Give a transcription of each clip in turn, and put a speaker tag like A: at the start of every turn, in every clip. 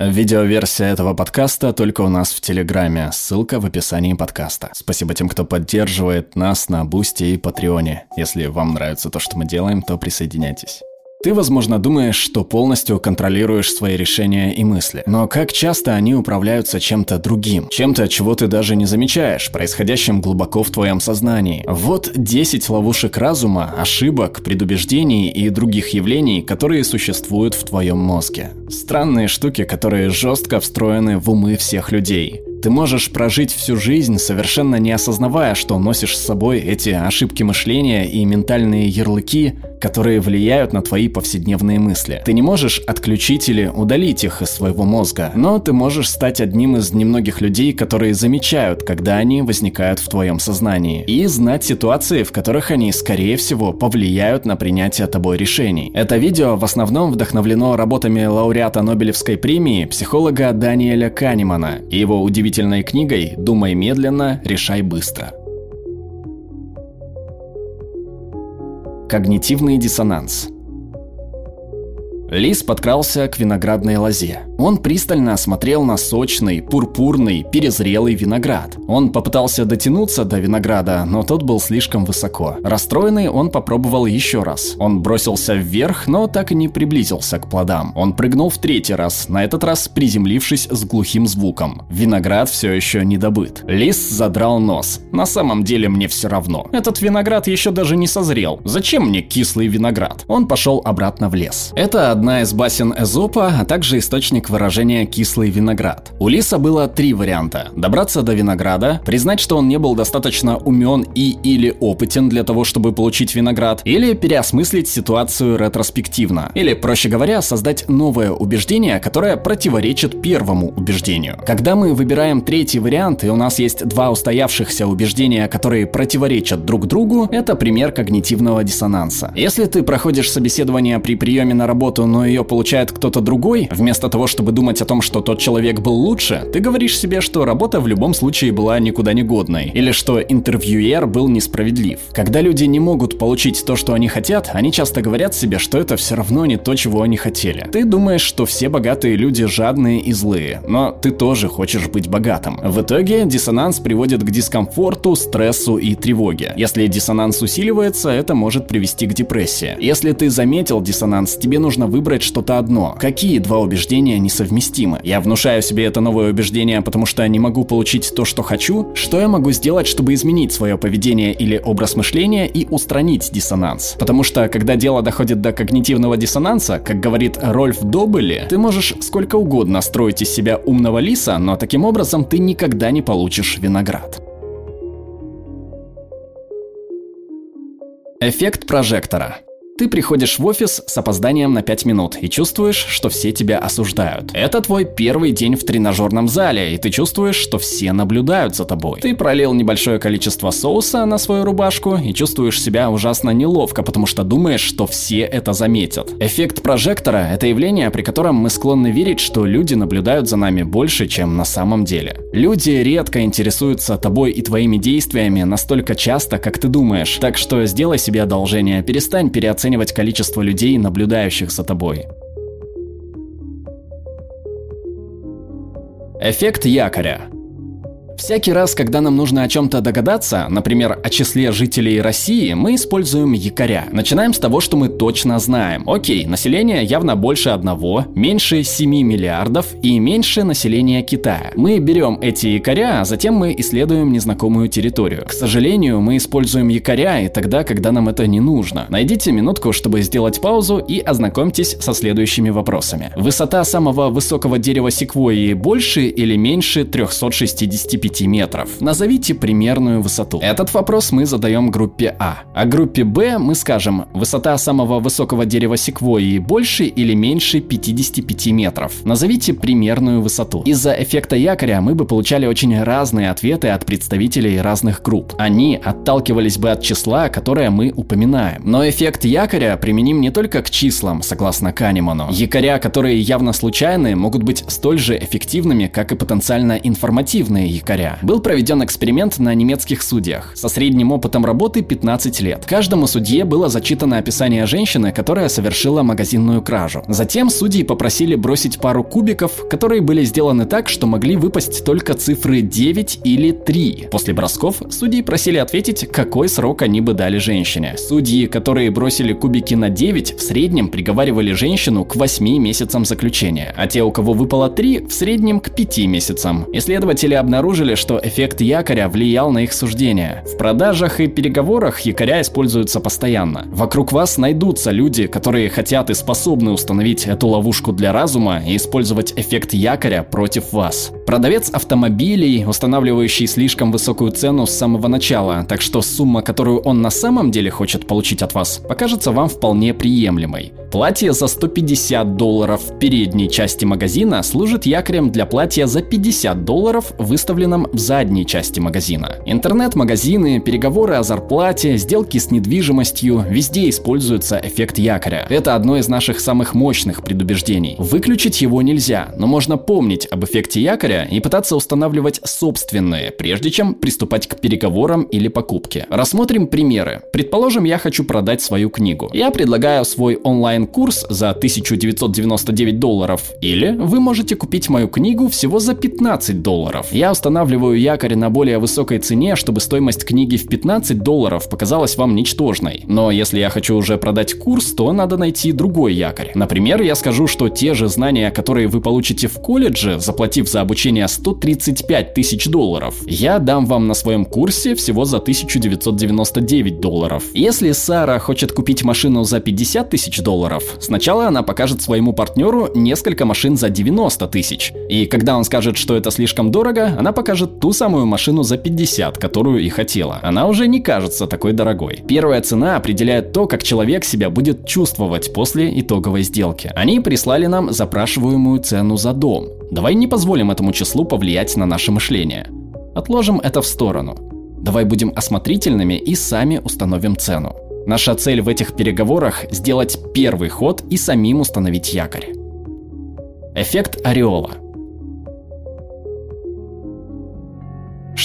A: Видеоверсия этого подкаста только у нас в Телеграме, ссылка в описании подкаста. Спасибо тем, кто поддерживает нас на Бусти и Патреоне. Если вам нравится то, что мы делаем, то присоединяйтесь. Ты, возможно, думаешь, что полностью контролируешь свои решения и мысли. Но как часто они управляются чем-то другим, чем-то, чего ты даже не замечаешь, происходящим глубоко в твоем сознании. Вот 10 ловушек разума, ошибок, предубеждений и других явлений, которые существуют в твоем мозге. Странные штуки, которые жестко встроены в умы всех людей. Ты можешь прожить всю жизнь, совершенно не осознавая, что носишь с собой эти ошибки мышления и ментальные ярлыки, которые влияют на твои повседневные мысли. Ты не можешь отключить или удалить их из своего мозга, но ты можешь стать одним из немногих людей, которые замечают, когда они возникают в твоем сознании, и знать ситуации, в которых они, скорее всего, повлияют на принятие тобой решений. Это видео в основном вдохновлено работами лауреата Нобелевской премии психолога Даниэля Канемана и его удивительной книгой «Думай медленно, решай быстро». Когнитивный диссонанс. Лис подкрался к виноградной лозе. Он пристально осмотрел на сочный, пурпурный, перезрелый виноград. Он попытался дотянуться до винограда, но тот был слишком высоко. Расстроенный он попробовал еще раз. Он бросился вверх, но так и не приблизился к плодам. Он прыгнул в третий раз, на этот раз приземлившись с глухим звуком. Виноград все еще не добыт. Лис задрал нос. На самом деле мне все равно. Этот виноград еще даже не созрел. Зачем мне кислый виноград? Он пошел обратно в лес. Это одна из басен Эзопа, а также источник выражение «кислый виноград». У Лиса было три варианта. Добраться до винограда, признать, что он не был достаточно умен и или опытен для того, чтобы получить виноград, или переосмыслить ситуацию ретроспективно. Или, проще говоря, создать новое убеждение, которое противоречит первому убеждению. Когда мы выбираем третий вариант, и у нас есть два устоявшихся убеждения, которые противоречат друг другу, это пример когнитивного диссонанса. Если ты проходишь собеседование при приеме на работу, но ее получает кто-то другой, вместо того, чтобы думать о том, что тот человек был лучше, ты говоришь себе, что работа в любом случае была никуда не годной, или что интервьюер был несправедлив. Когда люди не могут получить то, что они хотят, они часто говорят себе, что это все равно не то, чего они хотели. Ты думаешь, что все богатые люди жадные и злые, но ты тоже хочешь быть богатым. В итоге диссонанс приводит к дискомфорту, стрессу и тревоге. Если диссонанс усиливается, это может привести к депрессии. Если ты заметил диссонанс, тебе нужно выбрать что-то одно. Какие два убеждения несовместимы. Я внушаю себе это новое убеждение, потому что не могу получить то, что хочу. Что я могу сделать, чтобы изменить свое поведение или образ мышления и устранить диссонанс? Потому что, когда дело доходит до когнитивного диссонанса, как говорит Рольф Добели, ты можешь сколько угодно строить из себя умного лиса, но таким образом ты никогда не получишь виноград. Эффект прожектора. Ты приходишь в офис с опозданием на 5 минут и чувствуешь, что все тебя осуждают. Это твой первый день в тренажерном зале, и ты чувствуешь, что все наблюдают за тобой. Ты пролил небольшое количество соуса на свою рубашку и чувствуешь себя ужасно неловко, потому что думаешь, что все это заметят. Эффект прожектора – это явление, при котором мы склонны верить, что люди наблюдают за нами больше, чем на самом деле. Люди редко интересуются тобой и твоими действиями настолько часто, как ты думаешь, так что сделай себе одолжение, перестань переоценивать оценивать количество людей, наблюдающих за тобой. Эффект якоря. Всякий раз, когда нам нужно о чем-то догадаться, например, о числе жителей России, мы используем якоря. Начинаем с того, что мы точно знаем. Окей, население явно больше одного, меньше 7 миллиардов и меньше населения Китая. Мы берем эти якоря, а затем мы исследуем незнакомую территорию. К сожалению, мы используем якоря и тогда, когда нам это не нужно. Найдите минутку, чтобы сделать паузу и ознакомьтесь со следующими вопросами. Высота самого высокого дерева секвойи больше или меньше 365 5 метров. Назовите примерную высоту. Этот вопрос мы задаем группе А. А группе Б мы скажем, высота самого высокого дерева секвойи больше или меньше 55 метров. Назовите примерную высоту. Из-за эффекта якоря мы бы получали очень разные ответы от представителей разных групп. Они отталкивались бы от числа, которое мы упоминаем. Но эффект якоря применим не только к числам, согласно Канеману. Якоря, которые явно случайны, могут быть столь же эффективными, как и потенциально информативные якоря якоря. Был проведен эксперимент на немецких судьях со средним опытом работы 15 лет. Каждому судье было зачитано описание женщины, которая совершила магазинную кражу. Затем судьи попросили бросить пару кубиков, которые были сделаны так, что могли выпасть только цифры 9 или 3. После бросков судьи просили ответить, какой срок они бы дали женщине. Судьи, которые бросили кубики на 9, в среднем приговаривали женщину к 8 месяцам заключения, а те, у кого выпало 3, в среднем к 5 месяцам. Исследователи обнаружили, что эффект якоря влиял на их суждение. В продажах и переговорах якоря используются постоянно. Вокруг вас найдутся люди, которые хотят и способны установить эту ловушку для разума и использовать эффект якоря против вас. Продавец автомобилей, устанавливающий слишком высокую цену с самого начала, так что сумма, которую он на самом деле хочет получить от вас, покажется вам вполне приемлемой. Платье за 150 долларов в передней части магазина служит якорем для платья за 50 долларов, выставленном в задней части магазина. Интернет-магазины, переговоры о зарплате, сделки с недвижимостью – везде используется эффект якоря. Это одно из наших самых мощных предубеждений. Выключить его нельзя, но можно помнить об эффекте якоря и пытаться устанавливать собственные, прежде чем приступать к переговорам или покупке. Рассмотрим примеры. Предположим, я хочу продать свою книгу. Я предлагаю свой онлайн-курс за 1999 долларов, или вы можете купить мою книгу всего за 15 долларов. Я устанавливаю якорь на более высокой цене, чтобы стоимость книги в 15 долларов показалась вам ничтожной. Но если я хочу уже продать курс, то надо найти другой якорь. Например, я скажу, что те же знания, которые вы получите в колледже, заплатив за обучение 135 тысяч долларов, я дам вам на своем курсе всего за 1999 долларов. Если Сара хочет купить машину за 50 тысяч долларов, сначала она покажет своему партнеру несколько машин за 90 тысяч. И когда он скажет, что это слишком дорого, она покажет ту самую машину за 50, которую и хотела. Она уже не кажется такой дорогой. Первая цена определяет то, как человек себя будет чувствовать после итоговой сделки. Они прислали нам запрашиваемую цену за дом. Давай не позволим этому числу повлиять на наше мышление. Отложим это в сторону. Давай будем осмотрительными и сами установим цену. Наша цель в этих переговорах – сделать первый ход и самим установить якорь. Эффект ореола.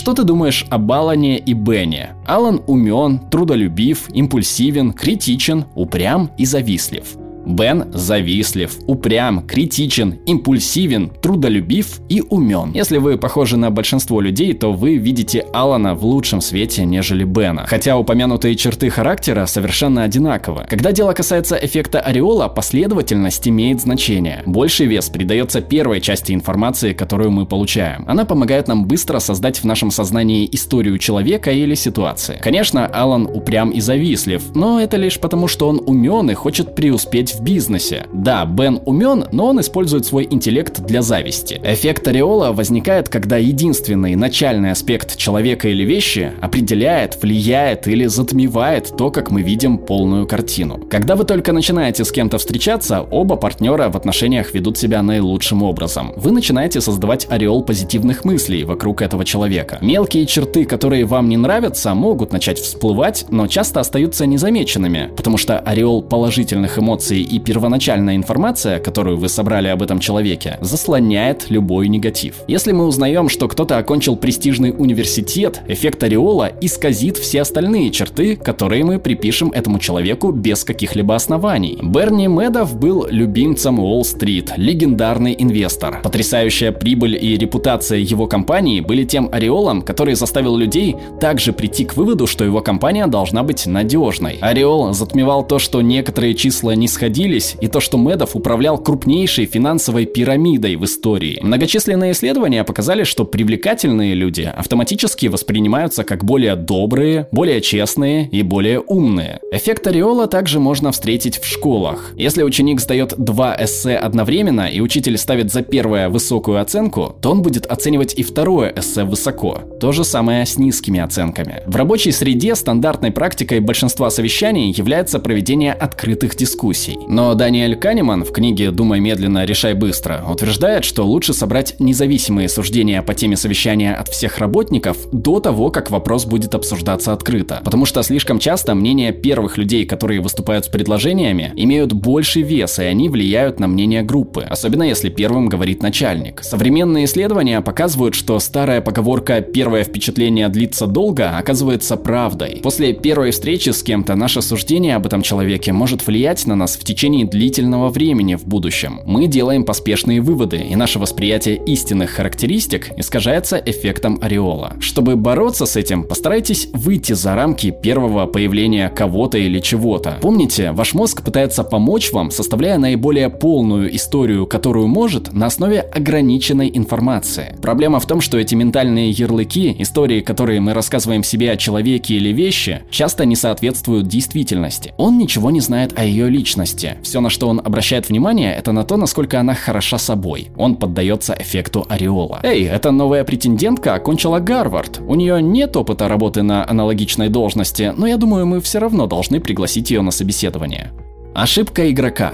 A: Что ты думаешь об Алане и Бене? Алан умен, трудолюбив, импульсивен, критичен, упрям и завистлив – Бен завистлив, упрям, критичен, импульсивен, трудолюбив и умен. Если вы похожи на большинство людей, то вы видите Алана в лучшем свете, нежели Бена. Хотя упомянутые черты характера совершенно одинаковы. Когда дело касается эффекта ореола, последовательность имеет значение. Больший вес придается первой части информации, которую мы получаем. Она помогает нам быстро создать в нашем сознании историю человека или ситуации. Конечно, Алан упрям и завистлив, но это лишь потому, что он умен и хочет преуспеть в бизнесе. Да, Бен умен, но он использует свой интеллект для зависти. Эффект ореола возникает, когда единственный начальный аспект человека или вещи определяет, влияет или затмевает то, как мы видим полную картину. Когда вы только начинаете с кем-то встречаться, оба партнера в отношениях ведут себя наилучшим образом. Вы начинаете создавать ореол позитивных мыслей вокруг этого человека. Мелкие черты, которые вам не нравятся, могут начать всплывать, но часто остаются незамеченными, потому что ореол положительных эмоций и первоначальная информация, которую вы собрали об этом человеке, заслоняет любой негатив. Если мы узнаем, что кто-то окончил престижный университет, эффект ореола исказит все остальные черты, которые мы припишем этому человеку без каких-либо оснований. Берни Медов был любимцем Уолл-стрит, легендарный инвестор. Потрясающая прибыль и репутация его компании были тем ореолом, который заставил людей также прийти к выводу, что его компания должна быть надежной. Ореол затмевал то, что некоторые числа не сходили сходились, и то, что Медов управлял крупнейшей финансовой пирамидой в истории. Многочисленные исследования показали, что привлекательные люди автоматически воспринимаются как более добрые, более честные и более умные. Эффект ореола также можно встретить в школах. Если ученик сдает два эссе одновременно и учитель ставит за первое высокую оценку, то он будет оценивать и второе эссе высоко. То же самое с низкими оценками. В рабочей среде стандартной практикой большинства совещаний является проведение открытых дискуссий. Но Даниэль Канеман в книге «Думай медленно, решай быстро» утверждает, что лучше собрать независимые суждения по теме совещания от всех работников до того, как вопрос будет обсуждаться открыто. Потому что слишком часто мнения первых людей, которые выступают с предложениями, имеют больший вес, и они влияют на мнение группы, особенно если первым говорит начальник. Современные исследования показывают, что старая поговорка «первое впечатление длится долго» оказывается правдой. После первой встречи с кем-то наше суждение об этом человеке может влиять на нас в течение длительного времени в будущем. Мы делаем поспешные выводы, и наше восприятие истинных характеристик искажается эффектом ореола. Чтобы бороться с этим, постарайтесь выйти за рамки первого появления кого-то или чего-то. Помните, ваш мозг пытается помочь вам, составляя наиболее полную историю, которую может, на основе ограниченной информации. Проблема в том, что эти ментальные ярлыки, истории, которые мы рассказываем себе о человеке или вещи, часто не соответствуют действительности. Он ничего не знает о ее личности. Все, на что он обращает внимание, это на то, насколько она хороша собой. Он поддается эффекту ореола. Эй, эта новая претендентка окончила Гарвард. У нее нет опыта работы на аналогичной должности, но я думаю, мы все равно должны пригласить ее на собеседование. Ошибка игрока.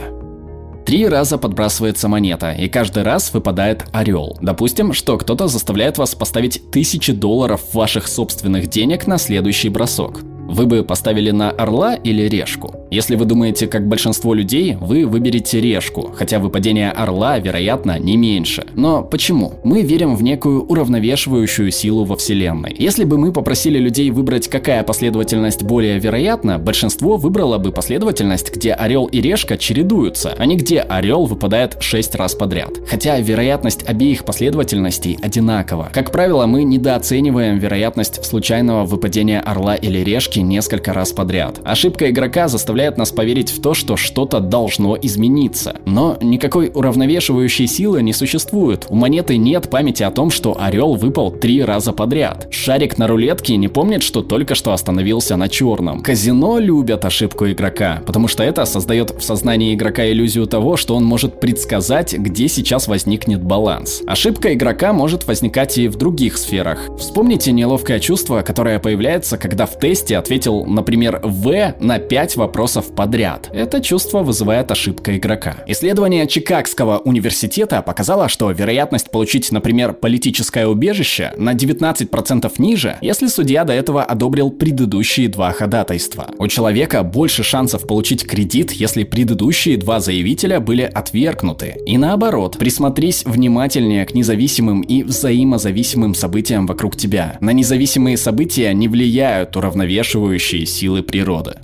A: Три раза подбрасывается монета, и каждый раз выпадает орел. Допустим, что кто-то заставляет вас поставить тысячи долларов ваших собственных денег на следующий бросок. Вы бы поставили на орла или решку? Если вы думаете, как большинство людей, вы выберете решку, хотя выпадение орла, вероятно, не меньше. Но почему? Мы верим в некую уравновешивающую силу во Вселенной. Если бы мы попросили людей выбрать, какая последовательность более вероятна, большинство выбрало бы последовательность, где орел и решка чередуются, а не где орел выпадает 6 раз подряд. Хотя вероятность обеих последовательностей одинакова. Как правило, мы недооцениваем вероятность случайного выпадения орла или решки несколько раз подряд. Ошибка игрока заставляет нас поверить в то, что что-то должно измениться. Но никакой уравновешивающей силы не существует. У монеты нет памяти о том, что орел выпал три раза подряд. Шарик на рулетке не помнит, что только что остановился на черном. Казино любят ошибку игрока, потому что это создает в сознании игрока иллюзию того, что он может предсказать, где сейчас возникнет баланс. Ошибка игрока может возникать и в других сферах. Вспомните неловкое чувство, которое появляется, когда в тесте ответил, например, В на 5 вопросов подряд. Это чувство вызывает ошибка игрока. Исследование Чикагского университета показало, что вероятность получить, например, политическое убежище на 19% ниже, если судья до этого одобрил предыдущие два ходатайства. У человека больше шансов получить кредит, если предыдущие два заявителя были отвергнуты. И наоборот, присмотрись внимательнее к независимым и взаимозависимым событиям вокруг тебя. На независимые события не влияют уравновешивающие силы природы.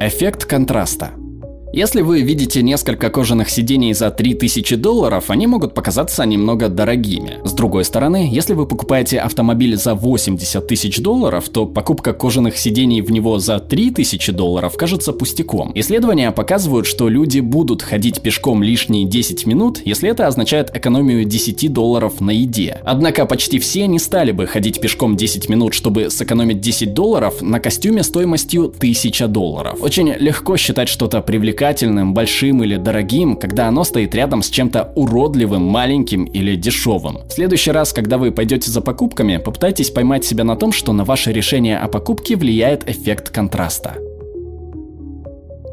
A: Эффект контраста. Если вы видите несколько кожаных сидений за 3000 долларов, они могут показаться немного дорогими. С другой стороны, если вы покупаете автомобиль за 80 тысяч долларов, то покупка кожаных сидений в него за 3000 долларов кажется пустяком. Исследования показывают, что люди будут ходить пешком лишние 10 минут, если это означает экономию 10 долларов на еде. Однако почти все не стали бы ходить пешком 10 минут, чтобы сэкономить 10 долларов на костюме стоимостью 1000 долларов. Очень легко считать что-то привлекательным привлекательным, большим или дорогим, когда оно стоит рядом с чем-то уродливым, маленьким или дешевым. В следующий раз, когда вы пойдете за покупками, попытайтесь поймать себя на том, что на ваше решение о покупке влияет эффект контраста.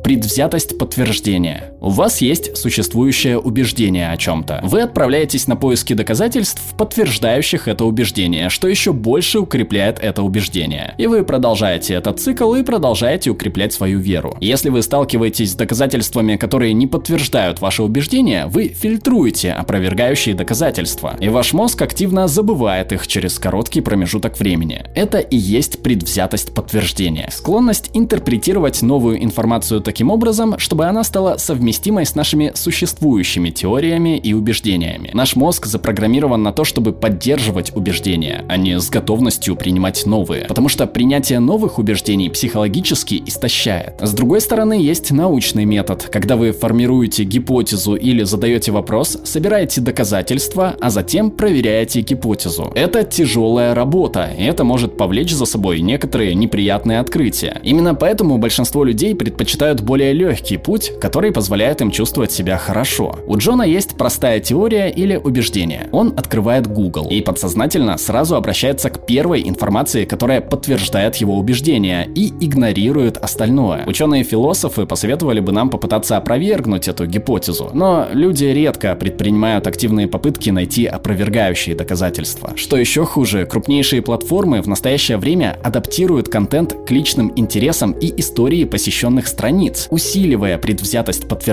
A: Предвзятость подтверждения. У вас есть существующее убеждение о чем-то. Вы отправляетесь на поиски доказательств, подтверждающих это убеждение, что еще больше укрепляет это убеждение. И вы продолжаете этот цикл и продолжаете укреплять свою веру. Если вы сталкиваетесь с доказательствами, которые не подтверждают ваше убеждение, вы фильтруете опровергающие доказательства, и ваш мозг активно забывает их через короткий промежуток времени. Это и есть предвзятость подтверждения. Склонность интерпретировать новую информацию таким образом, чтобы она стала совместимой с нашими существующими теориями и убеждениями. Наш мозг запрограммирован на то, чтобы поддерживать убеждения, а не с готовностью принимать новые, потому что принятие новых убеждений психологически истощает. С другой стороны, есть научный метод, когда вы формируете гипотезу или задаете вопрос, собираете доказательства, а затем проверяете гипотезу. Это тяжелая работа, и это может повлечь за собой некоторые неприятные открытия. Именно поэтому большинство людей предпочитают более легкий путь, который позволяет позволяет им чувствовать себя хорошо. У Джона есть простая теория или убеждение. Он открывает Google и подсознательно сразу обращается к первой информации, которая подтверждает его убеждения и игнорирует остальное. Ученые-философы посоветовали бы нам попытаться опровергнуть эту гипотезу, но люди редко предпринимают активные попытки найти опровергающие доказательства. Что еще хуже, крупнейшие платформы в настоящее время адаптируют контент к личным интересам и истории посещенных страниц, усиливая предвзятость подтверждения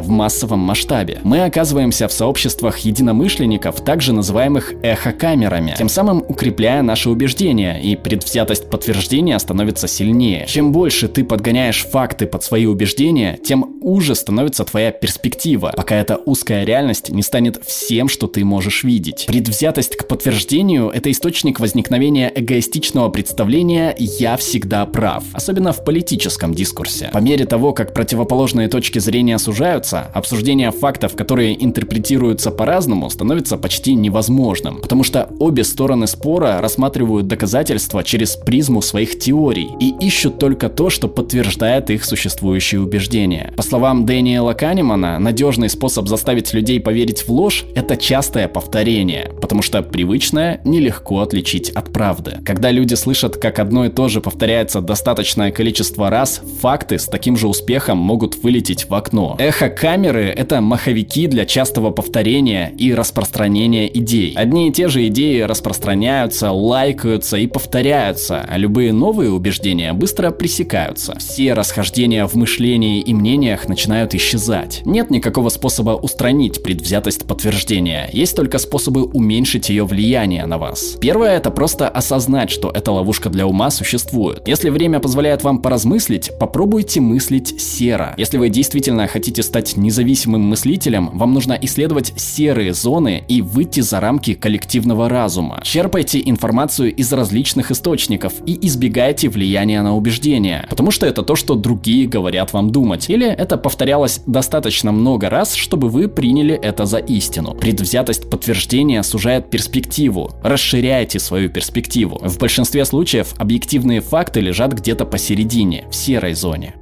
A: в массовом масштабе. Мы оказываемся в сообществах единомышленников, также называемых эхокамерами, тем самым укрепляя наши убеждения, и предвзятость подтверждения становится сильнее. Чем больше ты подгоняешь факты под свои убеждения, тем уже становится твоя перспектива, пока эта узкая реальность не станет всем, что ты можешь видеть. Предвзятость к подтверждению – это источник возникновения эгоистичного представления «я всегда прав», особенно в политическом дискурсе. По мере того, как противоположные точки зрения сужаются, обсуждение фактов, которые интерпретируются по-разному, становится почти невозможным, потому что обе стороны спора рассматривают доказательства через призму своих теорий и ищут только то, что подтверждает их существующие убеждения. По словам Дэниела Канемана, надежный способ заставить людей поверить в ложь – это частое повторение, потому что привычное нелегко отличить от правды. Когда люди слышат, как одно и то же повторяется достаточное количество раз, факты с таким же успехом могут вылететь в окно. Эхо-камеры — это маховики для частого повторения и распространения идей. Одни и те же идеи распространяются, лайкаются и повторяются, а любые новые убеждения быстро пресекаются. Все расхождения в мышлении и мнениях начинают исчезать. Нет никакого способа устранить предвзятость подтверждения, есть только способы уменьшить ее влияние на вас. Первое — это просто осознать, что эта ловушка для ума существует. Если время позволяет вам поразмыслить, попробуйте мыслить серо. Если вы действительно хотите стать независимым мыслителем, вам нужно исследовать серые зоны и выйти за рамки коллективного разума. Черпайте информацию из различных источников и избегайте влияния на убеждения, потому что это то, что другие говорят вам думать, или это повторялось достаточно много раз, чтобы вы приняли это за истину. Предвзятость подтверждения сужает перспективу. Расширяйте свою перспективу. В большинстве случаев объективные факты лежат где-то посередине, в серой зоне.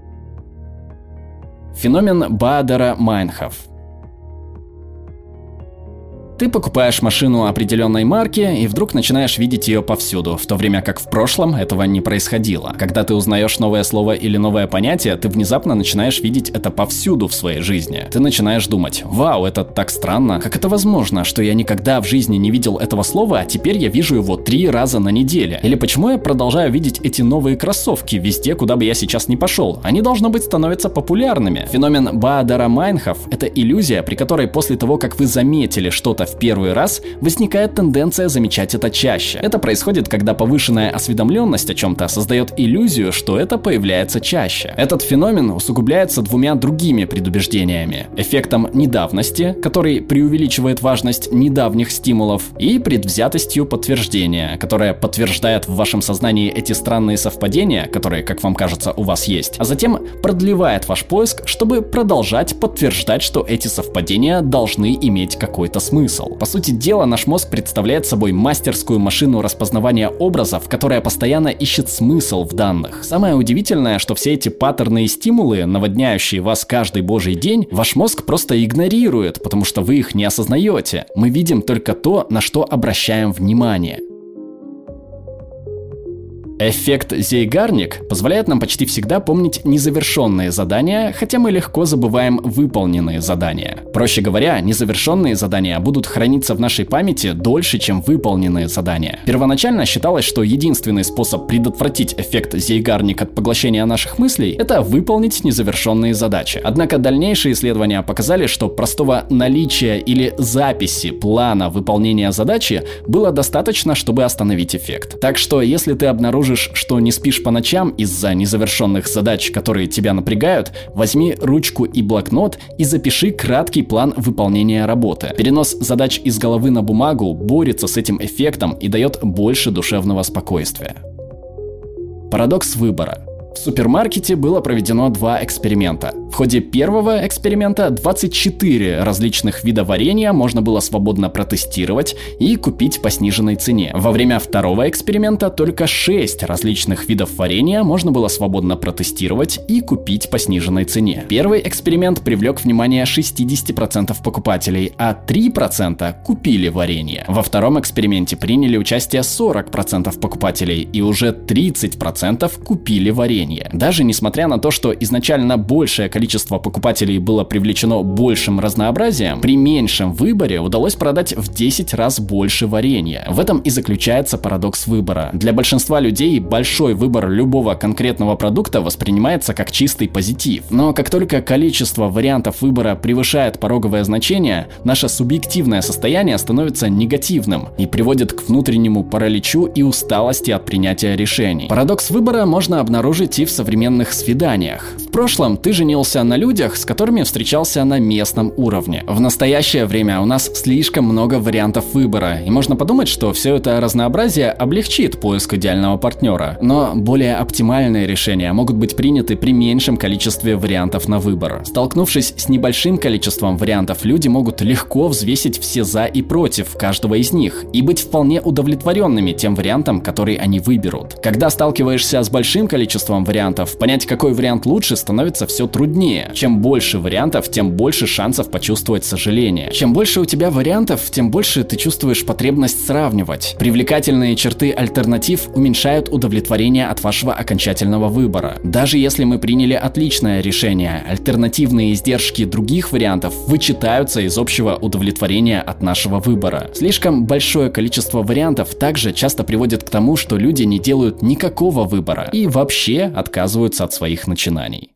A: Феномен Баадера-Майнхоф ты покупаешь машину определенной марки и вдруг начинаешь видеть ее повсюду, в то время как в прошлом этого не происходило. Когда ты узнаешь новое слово или новое понятие, ты внезапно начинаешь видеть это повсюду в своей жизни. Ты начинаешь думать, вау, это так странно, как это возможно, что я никогда в жизни не видел этого слова, а теперь я вижу его три раза на неделе. Или почему я продолжаю видеть эти новые кроссовки везде, куда бы я сейчас не пошел? Они должно быть становятся популярными. Феномен Баадара Майнхоф – это иллюзия, при которой после того, как вы заметили что-то в первый раз, возникает тенденция замечать это чаще. Это происходит, когда повышенная осведомленность о чем-то создает иллюзию, что это появляется чаще. Этот феномен усугубляется двумя другими предубеждениями. Эффектом недавности, который преувеличивает важность недавних стимулов, и предвзятостью подтверждения, которая подтверждает в вашем сознании эти странные совпадения, которые, как вам кажется, у вас есть, а затем продлевает ваш поиск, чтобы продолжать подтверждать, что эти совпадения должны иметь какой-то смысл смысл. По сути дела, наш мозг представляет собой мастерскую машину распознавания образов, которая постоянно ищет смысл в данных. Самое удивительное, что все эти паттерны и стимулы, наводняющие вас каждый божий день, ваш мозг просто игнорирует, потому что вы их не осознаете. Мы видим только то, на что обращаем внимание. Эффект Зейгарник позволяет нам почти всегда помнить незавершенные задания, хотя мы легко забываем выполненные задания. Проще говоря, незавершенные задания будут храниться в нашей памяти дольше, чем выполненные задания. Первоначально считалось, что единственный способ предотвратить эффект Зейгарник от поглощения наших мыслей – это выполнить незавершенные задачи. Однако дальнейшие исследования показали, что простого наличия или записи плана выполнения задачи было достаточно, чтобы остановить эффект. Так что, если ты обнаружишь обнаружишь, что не спишь по ночам из-за незавершенных задач, которые тебя напрягают, возьми ручку и блокнот и запиши краткий план выполнения работы. Перенос задач из головы на бумагу борется с этим эффектом и дает больше душевного спокойствия. Парадокс выбора. В супермаркете было проведено два эксперимента. В ходе первого эксперимента 24 различных вида варенья можно было свободно протестировать и купить по сниженной цене. Во время второго эксперимента только 6 различных видов варенья можно было свободно протестировать и купить по сниженной цене. Первый эксперимент привлек внимание 60% покупателей, а 3% купили варенье. Во втором эксперименте приняли участие 40% покупателей и уже 30% купили варенье. Даже несмотря на то, что изначально большее количество покупателей было привлечено большим разнообразием, при меньшем выборе удалось продать в 10 раз больше варенья. В этом и заключается парадокс выбора. Для большинства людей большой выбор любого конкретного продукта воспринимается как чистый позитив. Но как только количество вариантов выбора превышает пороговое значение, наше субъективное состояние становится негативным и приводит к внутреннему параличу и усталости от принятия решений. Парадокс выбора можно обнаружить и в современных свиданиях. Прошлом ты женился на людях, с которыми встречался на местном уровне. В настоящее время у нас слишком много вариантов выбора, и можно подумать, что все это разнообразие облегчит поиск идеального партнера. Но более оптимальные решения могут быть приняты при меньшем количестве вариантов на выбор. Столкнувшись с небольшим количеством вариантов, люди могут легко взвесить все за и против каждого из них и быть вполне удовлетворенными тем вариантом, который они выберут. Когда сталкиваешься с большим количеством вариантов, понять, какой вариант лучше, становится все труднее. Чем больше вариантов, тем больше шансов почувствовать сожаление. Чем больше у тебя вариантов, тем больше ты чувствуешь потребность сравнивать. Привлекательные черты альтернатив уменьшают удовлетворение от вашего окончательного выбора. Даже если мы приняли отличное решение, альтернативные издержки других вариантов вычитаются из общего удовлетворения от нашего выбора. Слишком большое количество вариантов также часто приводит к тому, что люди не делают никакого выбора и вообще отказываются от своих начинаний.